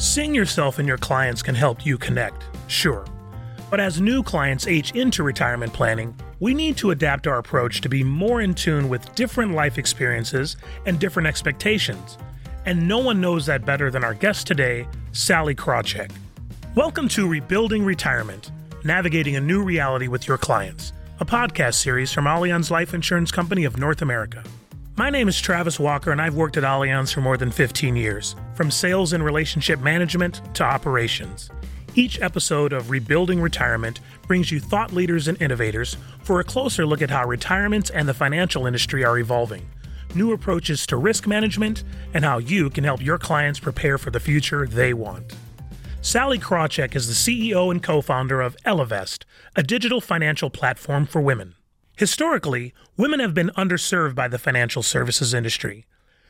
Seeing yourself and your clients can help you connect, sure. But as new clients age into retirement planning, we need to adapt our approach to be more in tune with different life experiences and different expectations. And no one knows that better than our guest today, Sallie Krawcheck. Welcome to Rebuilding Retirement Navigating a New Reality with Your Clients, a podcast series from Allianz Life Insurance Company of North America. My name is Travis Walker, and I've worked at Allianz for more than 15 years, from sales and relationship management to operations. Each episode of Rebuilding Retirement brings you thought leaders and innovators for a closer look at how retirement and the financial industry are evolving, new approaches to risk management, and how you can help your clients prepare for the future they want. Sallie Krawcheck is the CEO and co founder of Ellevest, a digital financial platform for women. Historically, women have been underserved by the financial services industry.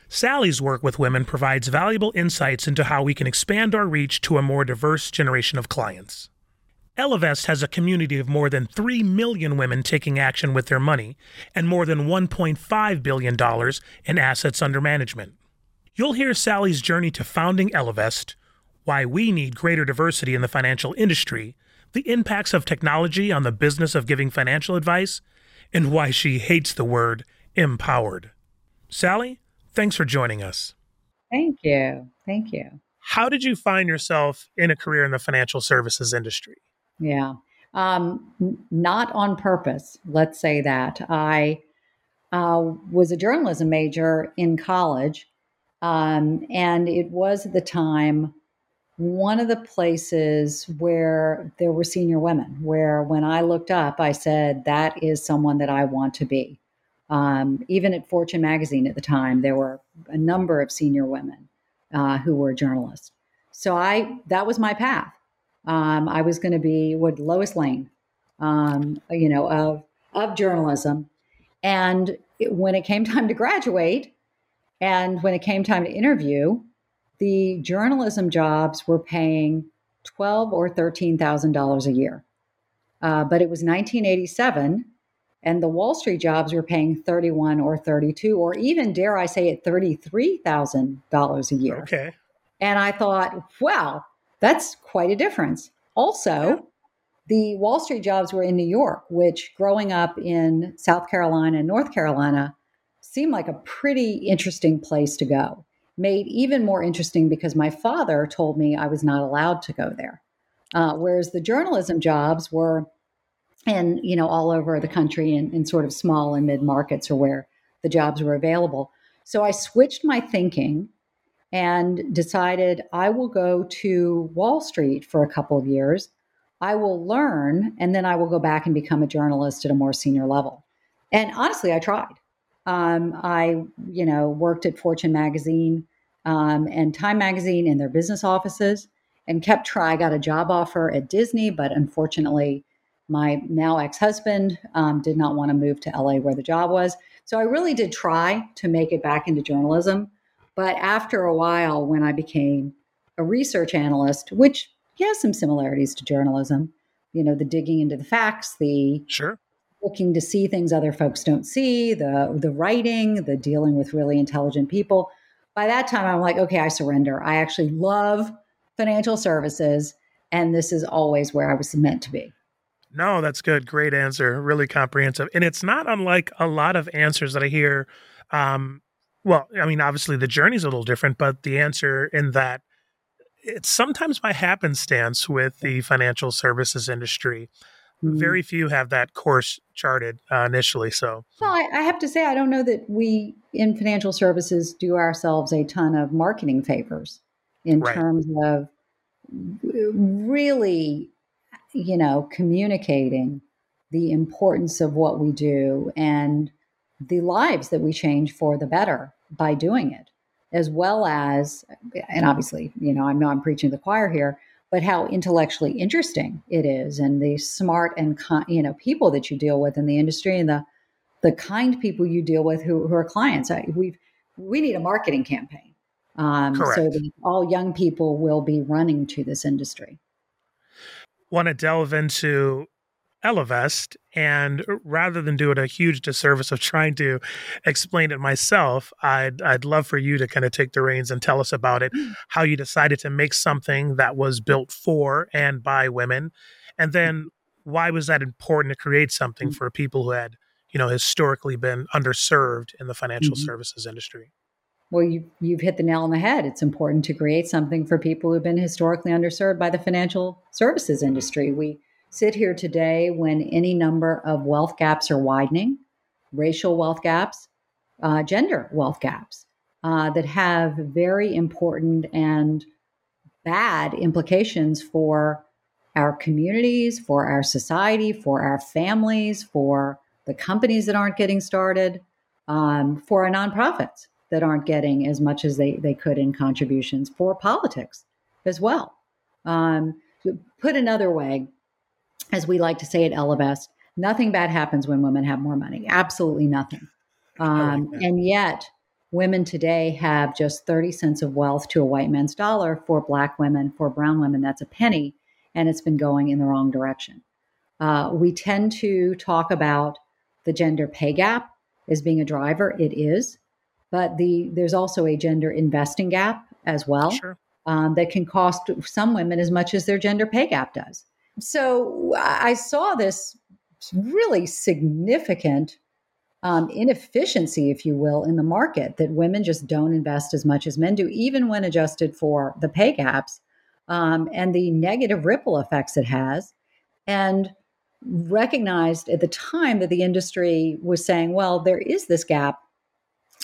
Sallie's work with women provides valuable insights into how we can expand our reach to a more diverse generation of clients. Ellevest has a community of more than 3 million women taking action with their money and more than $1.5 billion in assets under management. You'll hear Sallie's journey to founding Ellevest, why we need greater diversity in the financial industry, the impacts of technology on the business of giving financial advice, and why she hates the word empowered. Sallie, thanks for joining us. Thank you. Thank you. How did you find yourself in a career in the financial services industry? Yeah. Um, not on purpose, let's say that. I uh, was a journalism major in college, um, and it was the time one of the places where there were senior women, where when I looked up, I said, that is someone that I want to be. Um, even at Fortune magazine at the time, there were a number of senior women uh, who were journalists. So I that was my path. Um, I was going to be what Lois Lane, um, you know, of of journalism. And it, when it came time to graduate, and when it came time to interview, the journalism jobs were paying twelve or thirteen thousand dollars a year, uh, but it was 1987, and the Wall Street jobs were paying 31 or 32, or even dare I say it, thirty-three thousand dollars a year. Okay. And I thought, wow, that's quite a difference. Also, the Wall Street jobs were in New York, which growing up in South Carolina and North Carolina seemed like a pretty interesting place to go made even more interesting because my father told me I was not allowed to go there. Uh, whereas the journalism jobs were in, you know, all over the country in, in sort of small and mid markets or where the jobs were available. So I switched my thinking and decided I will go to Wall Street for a couple of years. I will learn and then I will go back and become a journalist at a more senior level. And honestly, I tried. Um, I, you know, worked at Fortune magazine um, and Time Magazine in their business offices and kept trying. I got a job offer at Disney, but unfortunately, my now ex husband um, did not want to move to LA where the job was. So I really did try to make it back into journalism. But after a while, when I became a research analyst, which has some similarities to journalism, you know, the digging into the facts, the sure looking to see things other folks don't see, the the writing, the dealing with really intelligent people by that time, I'm like, okay, I surrender. I actually love financial services, and this is always where I was meant to be. No, that's good. Great answer. Really comprehensive. And it's not unlike a lot of answers that I hear. Um, well, I mean, obviously the journey's a little different, but the answer in that it's sometimes by happenstance with the financial services industry. Mm-hmm. Very few have that course charted uh, initially. So, well, I, I, have to say, I don't know that we in financial services do ourselves a ton of marketing favors in right. terms of really, you know, communicating the importance of what we do and the lives that we change for the better by doing it, as well as, and obviously, you know, I know I'm preaching to the choir here but how intellectually interesting it is and the smart and you know people that you deal with in the industry and the the kind people you deal with who, who are clients. We we need a marketing campaign um, so that all young people will be running to this industry. Want to delve into Ellevest. And rather than do it a huge disservice of trying to explain it myself, I'd, I'd love for you to kind of take the reins and tell us about it, mm. how you decided to make something that was built for and by women. And then why was that important to create something mm. for people who had, you know, historically been underserved in the financial mm-hmm. services industry? Well, you, you've hit the nail on the head. It's important to create something for people who've been historically underserved by the financial services industry. We sit here today when any number of wealth gaps are widening, racial wealth gaps, uh, gender wealth gaps uh, that have very important and bad implications for our communities, for our society, for our families, for the companies that aren't getting started, um, for our nonprofits that aren't getting as much as they, they could in contributions, for politics as well. Um, put another way, as we like to say at Ellevest, nothing bad happens when women have more money. Absolutely nothing. Um, and yet, women today have just 30 cents of wealth to a white man's dollar. For black women, for brown women, that's a penny, and it's been going in the wrong direction. Uh, we tend to talk about the gender pay gap as being a driver. It is, but the there's also a gender investing gap as well sure. um, that can cost some women as much as their gender pay gap does so I saw this really significant um, inefficiency, if you will, in the market that women just don't invest as much as men do, even when adjusted for the pay gaps um, and the negative ripple effects it has. And recognized at the time that the industry was saying, well, there is this gap,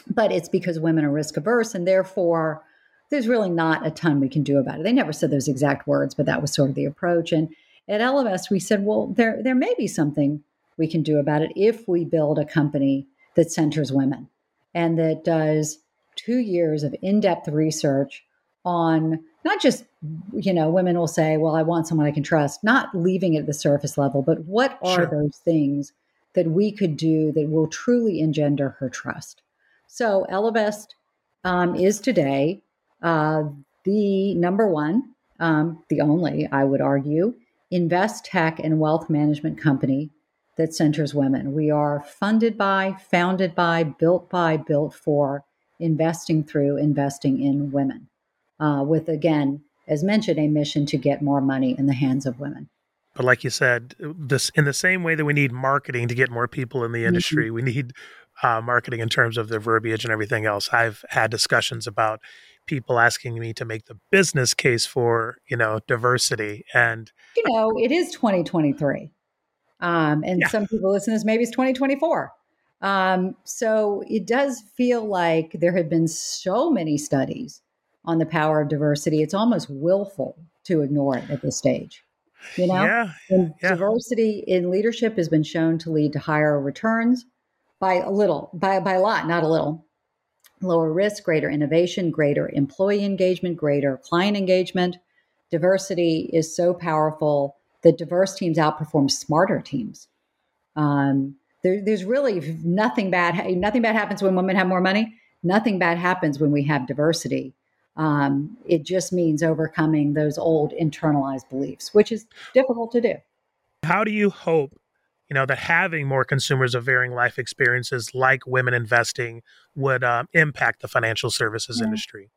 but it's because women are risk averse and therefore there's really not a ton we can do about it. They never said those exact words, but that was sort of the approach. And at Ellevest, we said, well, there, there may be something we can do about it if we build a company that centers women and that does two years of in-depth research on not just you know women will say well i want someone i can trust not leaving it at the surface level but what are sure. those things that we could do that will truly engender her trust so ellevest um, is today uh, the number one um, the only i would argue invest tech and wealth management company that centers women. We are funded by, founded by, built by, built for investing through investing in women. Uh, with, again, as mentioned, a mission to get more money in the hands of women. But like you said, this in the same way that we need marketing to get more people in the mm-hmm. industry, mm-hmm. we need uh, marketing in terms of the verbiage and everything else. I've had discussions about people asking me to make the business case for you know diversity and you know it is 2023 um, and yeah. some people listen to this maybe it's 2024 um, so it does feel like there have been so many studies on the power of diversity it's almost willful to ignore it at this stage you know yeah. And yeah. diversity in leadership has been shown to lead to higher returns by a little by by a lot not a little lower risk, greater innovation, greater employee engagement, greater client engagement. Diversity is so powerful that diverse teams outperform smarter teams. Um, there, there's really nothing bad. Nothing bad happens when women have more money. Nothing bad happens when we have diversity. Um, it just means overcoming those old internalized beliefs, which is difficult to do. How do you hope you know that having more consumers of varying life experiences like women investing would um, impact the financial services yeah. industry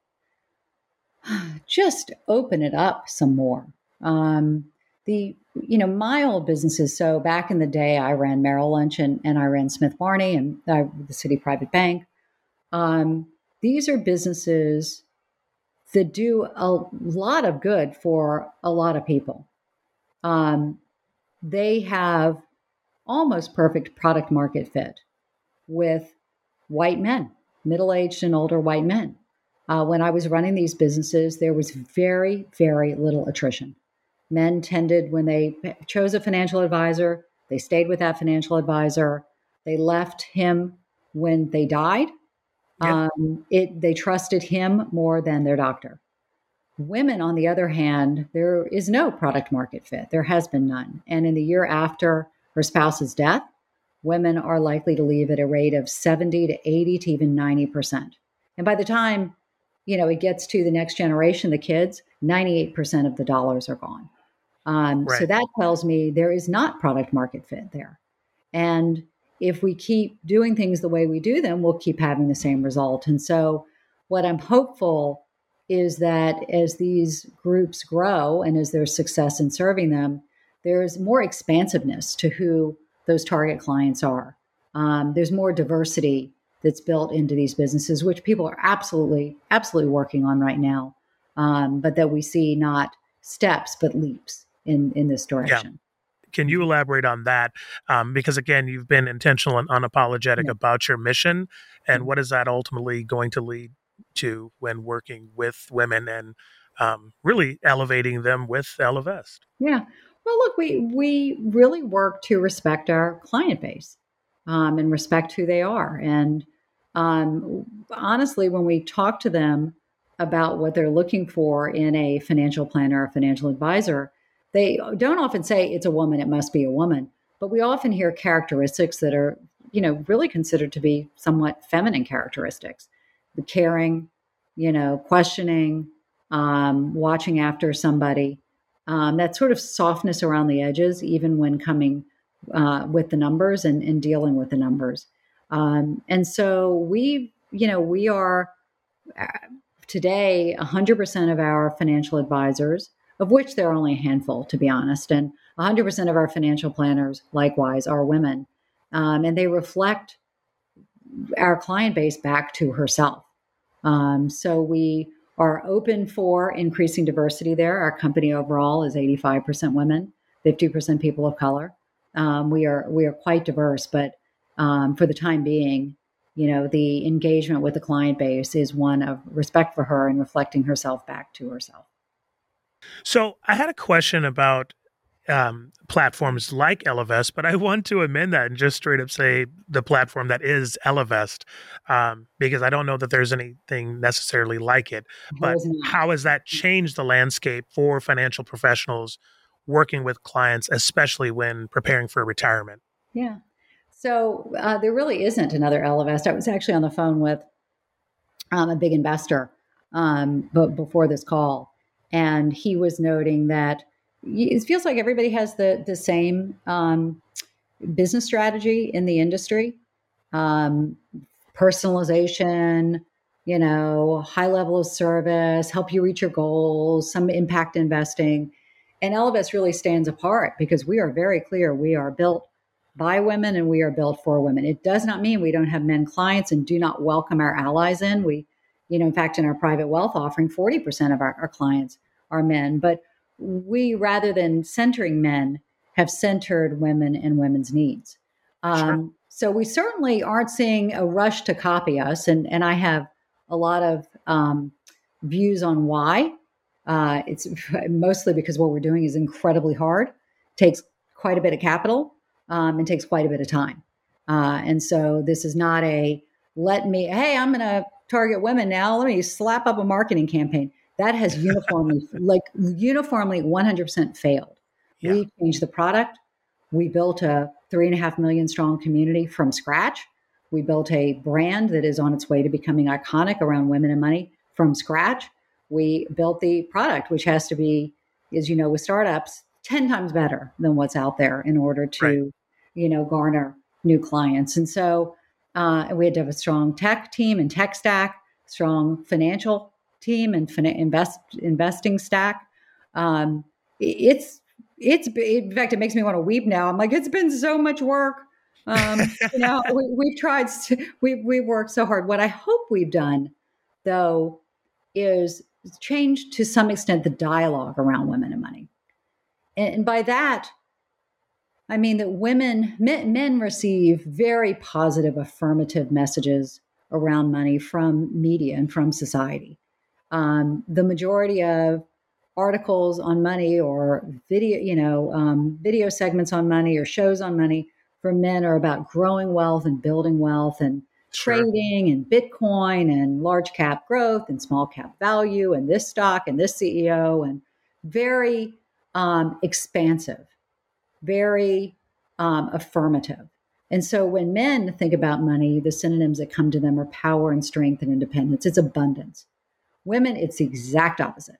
just open it up some more. Um, the you know my old businesses so back in the day i ran merrill lynch and, and i ran smith barney and uh, the Citi Private Bank. Um, these are businesses that do a lot of good for a lot of people. Um, they have almost perfect product market fit with white men, middle aged and older white men. Uh, when I was running these businesses, there was very, very little attrition. Men tended, when they chose a financial advisor, they stayed with that financial advisor. They left him when they died. Yep. Um, it, they trusted him more than their doctor. Women, on the other hand, there is no product market fit. There has been none. And in the year after her spouse's death, women are likely to leave at a rate of 70 to 80 to even 90%. And by the time, you know, it gets to the next generation, the kids, 98% of the dollars are gone. Um, right. So that tells me there is not product market fit there. And if we keep doing things the way we do them, we'll keep having the same result. And so, what I'm hopeful is that as these groups grow and as there's success in serving them, there's more expansiveness to who those target clients are. Um, there's more diversity that's built into these businesses, which people are absolutely, absolutely working on right now. Um, but that we see not steps but leaps in in this direction. Yeah. Can you elaborate on that? Um, because again, you've been intentional and unapologetic yeah. about your mission, and what is that ultimately going to lead to when working with women and um, really elevating them with Ellevest? Yeah. Well, look, we we really work to respect our client base um, and respect who they are. And um, honestly, when we talk to them about what they're looking for in a financial planner or financial advisor, they don't often say it's a woman, it must be a woman. But we often hear characteristics that are, you know, really considered to be somewhat feminine characteristics. The caring, you know, questioning, um, watching after somebody, um, that sort of softness around the edges, even when coming uh, with the numbers and, and, dealing with the numbers. Um, and so we, you know, we are uh, today 100% of our financial advisors, of which there are only a handful, to be honest, and 100% of our financial planners, likewise, are women. Um, and they reflect our client base back to herself. Um, so we are open for increasing diversity there. Our company overall is 85% women, 50% people of color um, we are we are quite diverse, but um, for the time being, you know, the engagement with the client base is one of respect for her and reflecting herself back to herself. So I had a question about um, platforms like Ellevest, but I want to amend that and just straight up say the platform that is Ellevest, um, because I don't know that there's anything necessarily like it. But how has that changed the landscape for financial professionals working with clients, especially when preparing for retirement? Yeah. So uh, there really isn't another Ellevest. I was actually on the phone with um, a big investor um, before this call, and he was noting that it feels like everybody has the the same um, business strategy in the industry, um, personalization, you know, high level of service, help you reach your goals, some impact investing. And Ellevest really stands apart because we are very clear we are built by women and we are built for women. It does not mean we don't have men clients and do not welcome our allies in. We, you know, in fact, in our private wealth offering, 40% of our, our clients are men. But we, rather than centering men, have centered women and women's needs. Um, sure. So we certainly aren't seeing a rush to copy us. And, and I have a lot of um, views on why. Uh, it's mostly because what we're doing is incredibly hard, takes quite a bit of capital, um, and takes quite a bit of time. Uh, and so this is not a let me, hey, I'm going to target women now. Let me slap up a marketing campaign. That has uniformly, like uniformly 100% failed. Yeah. We changed the product. We built a three and a half million strong community from scratch. We built a brand that is on its way to becoming iconic around women and money from scratch we built the product, which has to be, as you know, with startups, 10 times better than what's out there in order to, right. you know, garner new clients. And so uh, we had to have a strong tech team and tech stack, strong financial team and fin- invest investing stack. Um, it's it's in fact it makes me want to weep now. I'm like it's been so much work. Um, you know we, have tried we we've worked so hard. What I hope we've done though is changed to some extent the dialogue around women and money. And, and by that, I mean that women, men, men receive very positive, affirmative messages around money from media and from society. Um, the majority of articles on money or video, you know, um, video segments on money or shows on money for men are about growing wealth and building wealth and trading and Bitcoin and large cap growth and small cap value and this stock and this CEO and very um, expansive, very um, affirmative. And so when men think about money, the synonyms that come to them are power and strength and independence. It's abundance. Women, it's the exact opposite.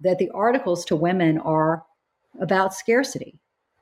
That the articles to women are about scarcity,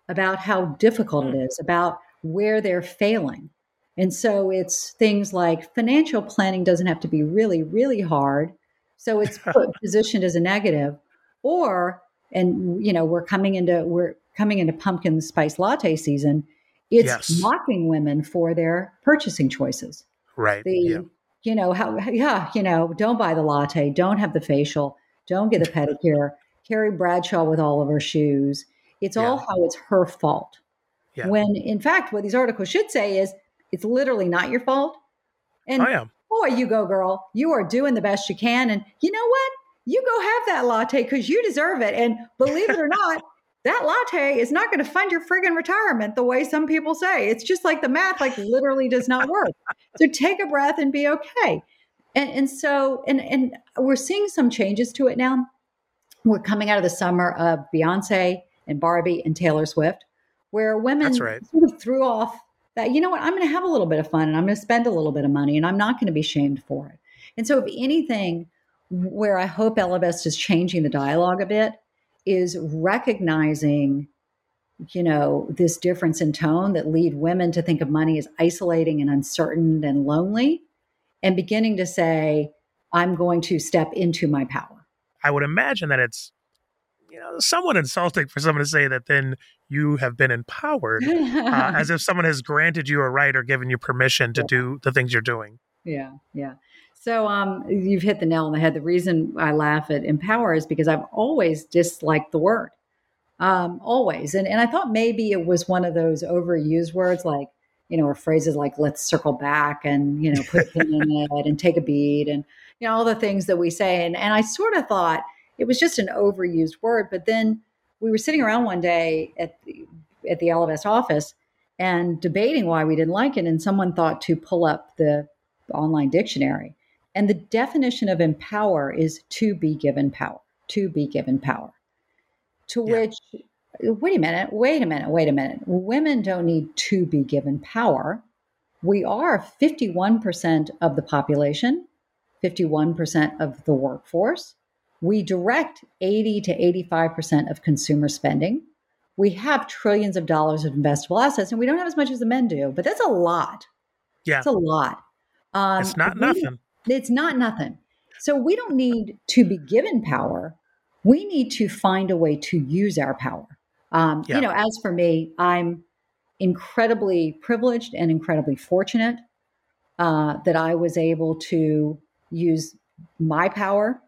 about how difficult it is, about where they're failing. And so it's things like financial planning doesn't have to be really, really hard. So it's positioned as a negative, or and you know we're coming into we're coming into pumpkin spice latte season. It's yes. mocking women for their purchasing choices. Right. The, yeah. You know how? Yeah. You know, don't buy the latte. Don't have the facial. Don't get the pedicure. Carrie Bradshaw with all of her shoes. It's yeah. all how it's her fault. Yeah. When in fact, what these articles should say is it's literally not your fault. And oh, yeah. boy, you go, girl. You are doing the best you can. And you know what? You go have that latte because you deserve it. And believe it or not, that latte is not going to fund your friggin' retirement the way some people say. It's just like the math, like literally does not work. so take a breath and be okay. And, and so, and, and we're seeing some changes to it now. We're coming out of the summer of Beyonce and Barbie and Taylor Swift, where women right. sort of threw off that, you know what, I'm going to have a little bit of fun and I'm going to spend a little bit of money and I'm not going to be shamed for it. And so, if anything, where I hope Ellevest is changing the dialogue a bit is recognizing you know this difference in tone that lead women to think of money as isolating and uncertain and lonely and beginning to say i'm going to step into my power i would imagine that it's you know somewhat insulting for someone to say that then you have been empowered uh, as if someone has granted you a right or given you permission to yeah. do the things you're doing yeah yeah so um, you've hit the nail on the head. The reason I laugh at empower is because I've always disliked the word, um, always. And and I thought maybe it was one of those overused words, like you know, or phrases like "let's circle back" and you know, put a pin in it and take a beat, and you know, all the things that we say. And and I sort of thought it was just an overused word. But then we were sitting around one day at the at the Ellevest office and debating why we didn't like it, and someone thought to pull up the online dictionary and the definition of empower is to be given power, to be given power. To yeah. which, wait a minute, wait a minute, wait a minute. Women don't need to be given power. We are 51% of the population, 51% of the workforce. We direct 80 to 85% of consumer spending. We have trillions of dollars of investable assets, and we don't have as much as the men do, but that's a lot. Yeah. It's a lot. Um, it's not nothing. It's not nothing. So we don't need to be given power. We need to find a way to use our power. Um, yeah. You know, as for me, I'm incredibly privileged and incredibly fortunate uh, that I was able to use my power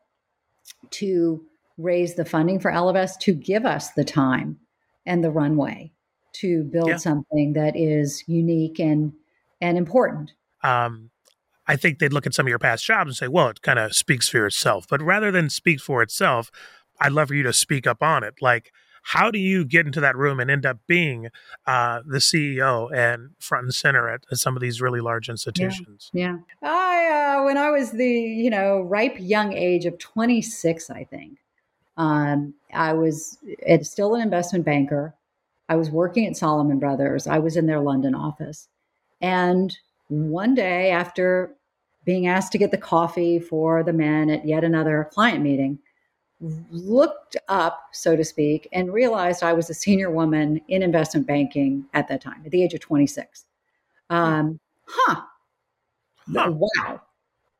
to raise the funding for Ellevest to give us the time and the runway to build yeah. something that is unique and and important. Um, I think they'd look at some of your past jobs and say, well, it kind of speaks for itself. But rather than speak for itself, I'd love for you to speak up on it. Like, how do you get into that room and end up being uh, the CEO and front and center at, at, some of these really large institutions? Yeah. yeah. I, uh, when I was the, you know, ripe young age of 26, I think, um, I was at, still an investment banker. I was working at Salomon Brothers. I was in their London office. And one day after being asked to get the coffee for the men at yet another client meeting, looked up, so to speak, and realized I was a senior woman in investment banking at that time, at the age of 26. Um, huh. huh. Wow.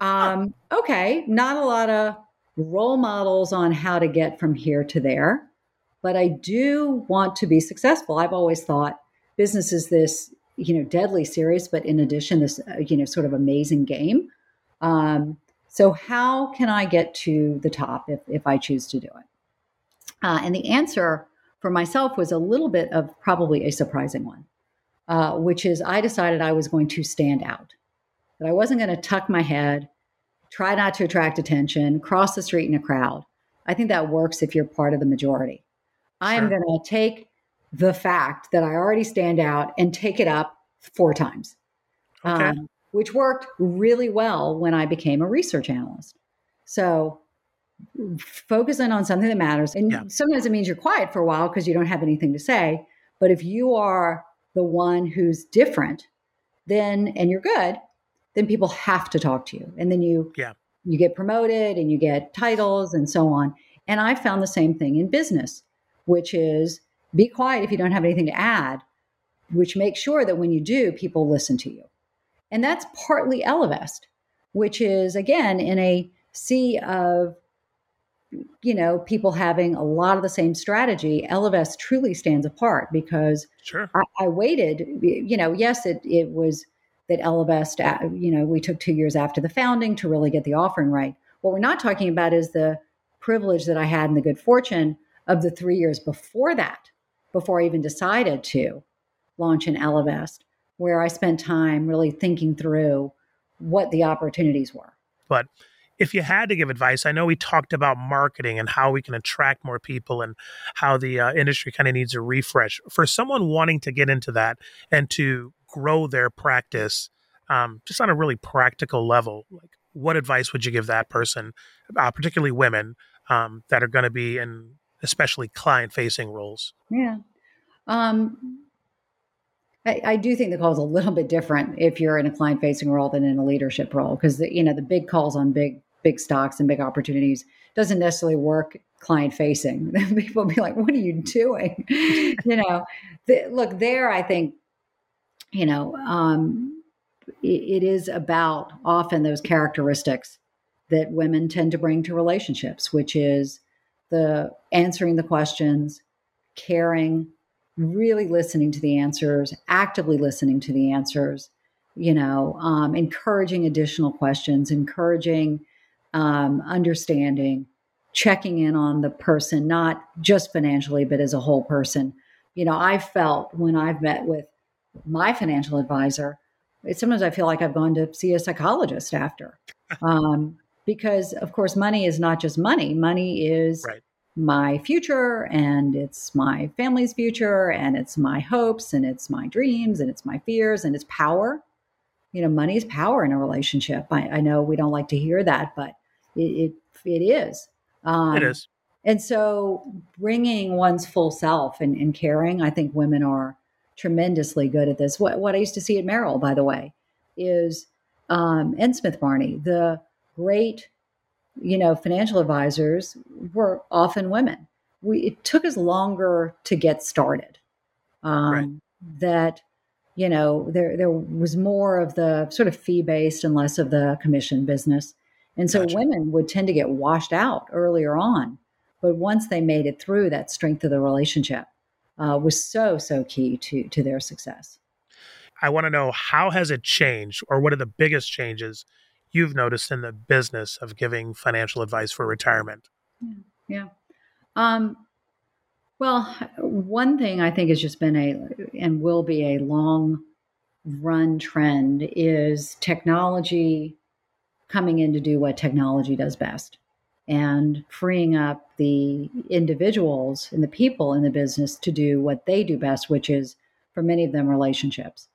Um, okay. Not a lot of role models on how to get from here to there, but I do want to be successful. I've always thought business is this you know deadly serious but in addition this uh, you know sort of amazing game um, so how can i get to the top if, if i choose to do it? Uh, and the answer for myself was a little bit of probably a surprising one uh, which is i decided i was going to stand out. That i wasn't going to tuck my head try not to attract attention cross the street in a crowd. I think that works if you're part of the majority. I am going to take the fact that I already stand out and take it up four times, okay. um, which worked really well when I became a research analyst. So focusing on something that matters. And yeah. sometimes it means you're quiet for a while because you don't have anything to say. But if you are the one who's different, then and you're good, then people have to talk to you. And then you yeah. you get promoted and you get titles and so on. And I found the same thing in business which is be quiet if you don't have anything to add, which makes sure that when you do, people listen to you. And that's partly Ellevest, which is, again, in a sea of you know people having a lot of the same strategy ellevest truly stands apart because sure. I, I, waited you know yes it, it was that ellevest uh, you know we took two years after the founding to really get the offering right what we're not talking about is the privilege that i had and the good fortune of the three years before that before i even decided to launch an ellevest where i spent time really thinking through what the opportunities were but if you had to give advice, I know we talked about marketing and how we can attract more people and how the uh, industry kind of needs a refresh. For someone wanting to get into that and to grow their practice, um, just on a really practical level, like what advice would you give that person, uh, particularly women um, that are going to be in especially client facing roles? Yeah. Um, I, I, do think the call is a little bit different if you're in a client facing role than in a leadership role because you know the big calls on big big stocks and big opportunities doesn't necessarily work client facing. People be like, "What are you doing?" you know, the, look there. I think, you know, um, it, it is about often those characteristics that women tend to bring to relationships, which is the answering the questions, caring, really listening to the answers, actively listening to the answers. You know, um, encouraging additional questions, encouraging um, understanding, checking in on the person, not just financially, but as a whole person. You know, I felt when I've met with my financial advisor, it, sometimes I feel like I've gone to see a psychologist after. Um, because, of course, money is not just money, money is. Right. My future, and it's my family's future, and it's my hopes, and it's my dreams, and it's my fears, and it's power you know money is power in a relationship I, I, know we don't like to hear that but it it, it is. Um, it is. And so bringing one's full self and, and, caring, I think women are tremendously good at this. What, what I used to see at Merrill, by the way, is um, and Smith Barney, the great, you know, financial advisors were often women. We, it took us longer to get started. Um, right. That you know there there was more of the sort of fee based and less of the commission business. And so gotcha. women would tend to get washed out earlier on. But once they made it through, that strength of the relationship uh, was so, so key to, to their success. I want to know how has it changed or what are the biggest changes you've noticed in the business of giving financial advice for retirement? Yeah. Um, well, one thing I think has just been a and will be a long run trend is technology coming in to do what technology does best and freeing up the individuals and the people in the business to do what they do best, which is for many of them relationships.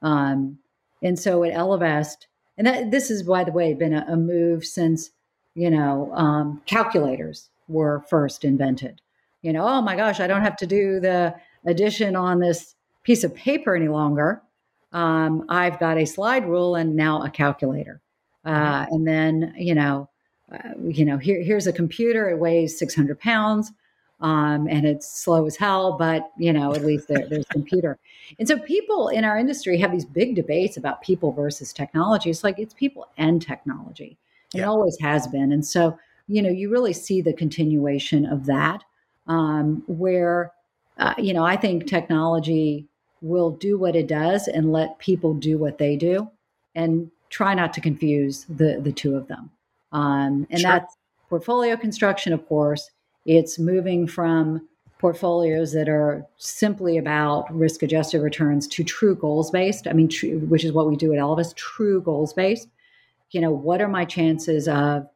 Um, and so at Ellevest, and that, this is, by the way, been a, a move since you know um, calculators were first invented. You know, oh my gosh, I don't have to do the addition on this piece of paper any longer. Um, I've got a slide rule and now a calculator. Uh, and then, you know, uh, you know, here, here's a computer. It weighs 600 pounds, um, and it's slow as hell. But you know, at least there, there's computer. And so, people in our industry have these big debates about people versus technology. It's like it's people and technology. Yeah. It always has been. And so, you know, you really see the continuation of that, um, where, uh, you know, I think technology will do what it does and let people do what they do. And try not to confuse the the two of them. Um, and sure. that's portfolio construction, of course. It's moving from portfolios that are simply about risk adjusted returns to true goals based. I mean, which is what we do at Ellevest, true goals based. You know, what are my chances of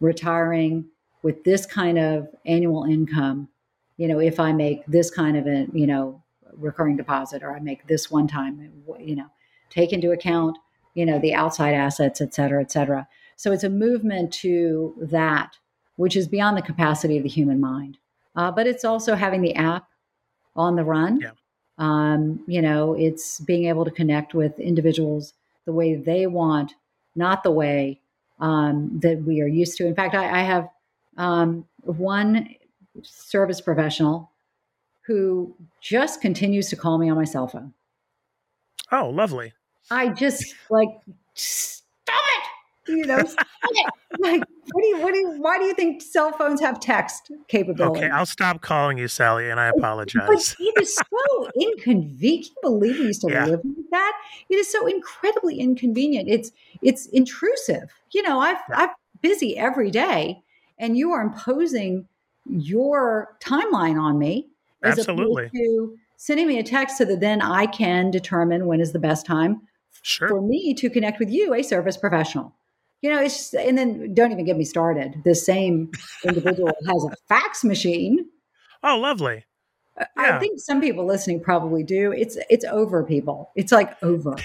retiring with this kind of annual income? You know, if I make this kind of a, you know, recurring deposit or I make this one time, you know, take into account you know, the outside assets, et cetera, et cetera. So it's a movement to that, which is beyond the capacity of the human mind. Uh, but it's also having the app on the run. Yeah. Um, you know, it's being able to connect with individuals the way they want, not the way um, that we are used to. In fact, I, I have um, one service professional who just continues to call me on my cell phone. Oh, lovely. I just like it. You know. Like, what do you, what do you, why do you think cell phones have text capability? Okay, I'll stop calling you Sallie, and I apologize. It is so inconvenient. Can you believe we used to yeah. live with that? It is so incredibly inconvenient. It's it's intrusive. You know, I've I'm busy every day, and you are imposing your timeline on me. Absolutely. to sending me a text so that then I can determine when is the best time sure. for me to connect with you, a service professional. You know, it's just, and then don't even get me started. The same individual has a fax machine. Oh, lovely. Yeah. I think some people listening probably do. It's it's over, people. It's like over.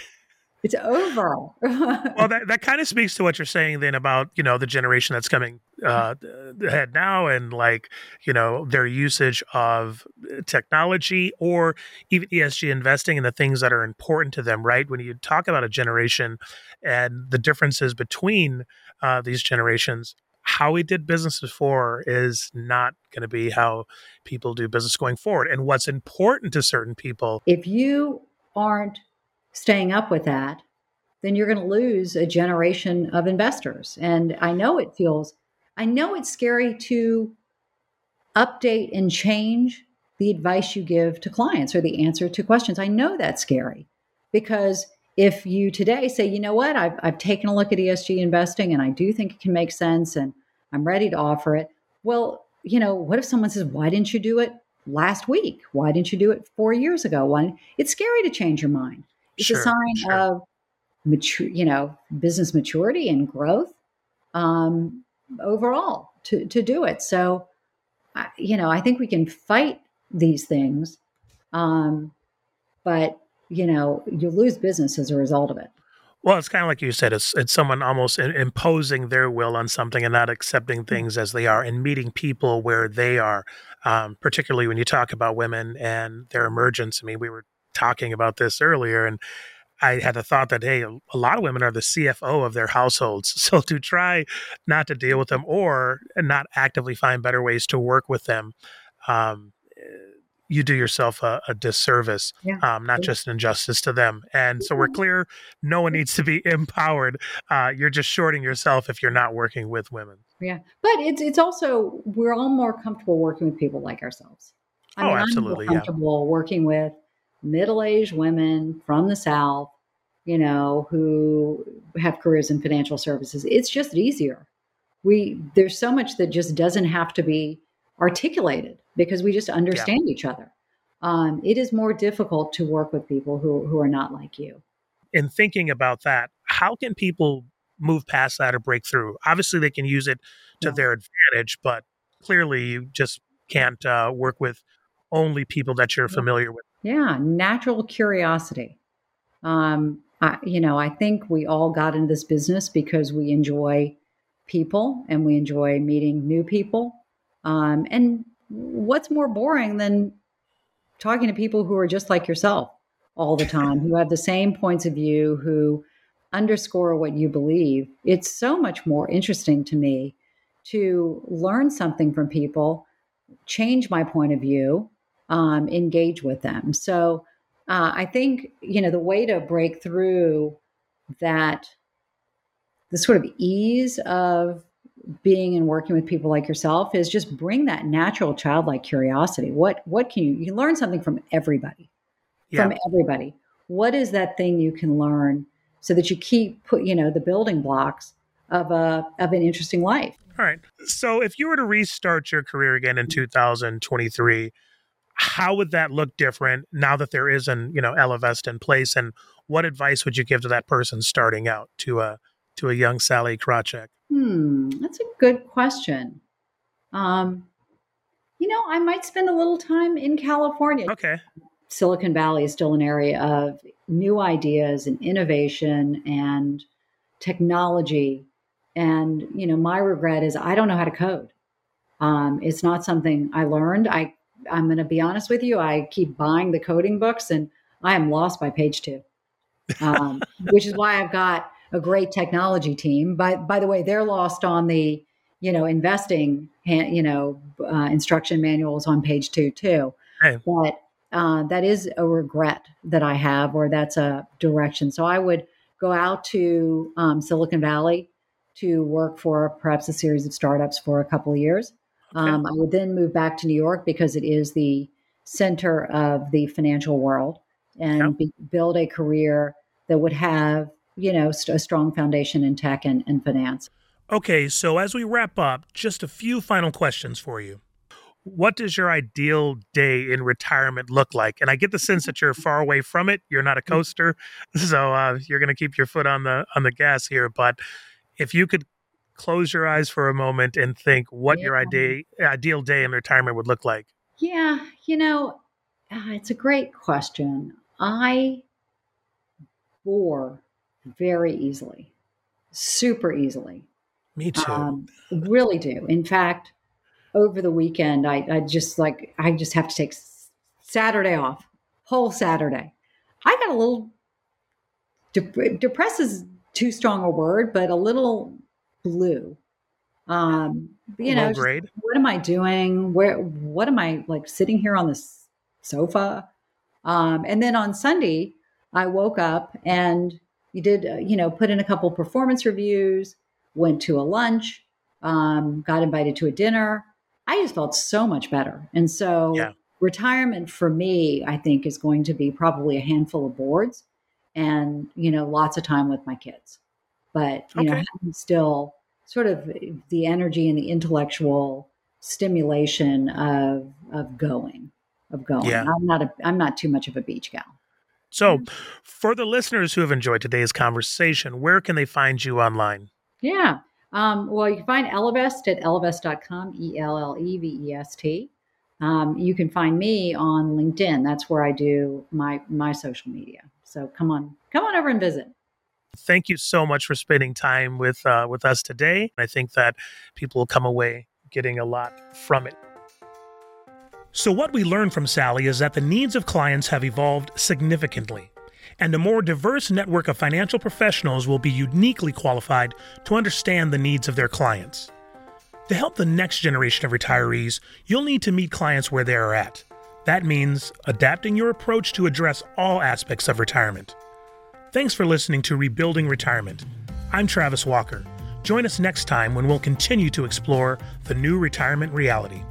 It's over. well, that, that kind of speaks to what you're saying then about, you know, the generation that's coming uh, ahead now and like, you know, their usage of technology or even ESG investing and the things that are important to them, right? When you talk about a generation and the differences between uh, these generations, how we did business before is not going to be how people do business going forward. And what's important to certain people. If you aren't staying up with that, then you're going to lose a generation of investors. And I know it feels, I know it's scary to update and change the advice you give to clients or the answer to questions. I know that's scary because if you today say, you know what, I've, I've taken a look at ESG investing and I do think it can make sense and I'm ready to offer it. Well, you know, what if someone says, why didn't you do it last week? Why didn't you do it four years ago? Why? It's scary to change your mind. It's sure, a sign sure. of mature, you know, business maturity and growth um, overall to to do it. So, you know, I think we can fight these things, um, but you know, you lose business as a result of it. Well, it's kind of like you said. It's it's someone almost imposing their will on something and not accepting mm-hmm. things as they are, and meeting people where they are. Um, particularly when you talk about women and their emergence. I mean, we were talking about this earlier, and I had the thought that hey, a lot of women are the CFO of their households, so to try not to deal with them or not actively find better ways to work with them, um, you do yourself a, a disservice, yeah. um, not just an injustice to them. And so we're clear: no one needs to be empowered. Uh, you're just shorting yourself if you're not working with women. Yeah, but it's it's also we're all more comfortable working with people like ourselves. I oh, mean, absolutely. I'm comfortable yeah. working with middle-aged women from the south you know who have careers in financial services. It's just easier. We there's so much that just doesn't have to be articulated because we just understand yeah. each other. Um, it is more difficult to work with people who, who are not like you. In thinking about that how can people move past that or break through? Obviously they can use it to yeah. their advantage but clearly you just can't uh, work with only people that you're familiar with yeah, natural curiosity. Um, I, you know, I think we all got into this business because we enjoy people and we enjoy meeting new people. Um, and what's more boring than talking to people who are just like yourself all the time, who have the same points of view, who underscore what you believe? It's so much more interesting to me to learn something from people, change my point of view, um, engage with them. So uh, I think you know the way to break through that the sort of ease of being and working with people like yourself is just bring that natural childlike curiosity. What what can you you can learn something from everybody, yeah. from everybody. What is that thing you can learn so that you keep put you know the building blocks of a of an interesting life. All right. So if you were to restart your career again in 2023, how would that look different now that there is an you know Ellevest in place and what advice would you give to that person starting out to a to a young Sallie Krawcheck? Hmm, that's a good question. Um, you know, I might spend a little time in California. Okay. Silicon Valley is still an area of new ideas and innovation and technology. And, you know, my regret is I don't know how to code. Um, it's not something I learned. I I'm going to be honest with you. I keep buying the coding books and I am lost by page two, um, which is why I've got a great technology team. By, by the way, they're lost on the, you know, investing, you know, uh, instruction manuals on page two too. But uh, that is a regret that I have, or that's a direction. So I would go out to um, Silicon Valley to work for perhaps a series of startups for a couple of years. Okay. Um, I would then move back to New York because it is the center of the financial world and be, build a career that would have, you know, st- a strong foundation in tech and, and finance. Okay, so as we wrap up, just a few final questions for you. What does your ideal day in retirement look like? And I get the sense that you're far away from it. You're not a mm. coaster, so uh, you're going to keep your foot on the on the gas here. But if you could close your eyes for a moment and think what yeah. your ideal ideal day in retirement would look like. Yeah, you know, uh, it's a great question. I bore very easily, super easily. Me too. Um, really do. In fact, over the weekend, I, I just like, I just have to take Saturday off, whole Saturday. I got a little, de- depressed is too strong a word, but a little blue. Um, you know, just, what am I doing? Where, what am I like sitting here on this sofa? Um, and then on Sunday, I woke up and you did, uh, you know, put in a couple performance reviews, went to a lunch, um, got invited to a dinner. I just felt so much better. And so yeah. retirement for me, I think is going to be probably a handful of boards and, you know, lots of time with my kids. But, you okay. know, still sort of the energy and the intellectual stimulation of of going of going. Yeah. I'm not a I'm not too much of a beach gal. So, for the listeners who have enjoyed today's conversation, where can they find you online? Yeah. Um, well, you can find Ellevest at ellevest.com, E L L E V E S T. Um, you can find me on LinkedIn. That's where I do my my social media. So come on, come on over and visit. Thank you so much for spending time with uh, with us today. I think that people will come away getting a lot from it. So, what we learned from Sallie is that the needs of clients have evolved significantly, and a more diverse network of financial professionals will be uniquely qualified to understand the needs of their clients. To help the next generation of retirees, you'll need to meet clients where they are at. That means adapting your approach to address all aspects of retirement. Thanks for listening to Rebuilding Retirement. I'm Travis Walker. Join us next time when we'll continue to explore the new retirement reality.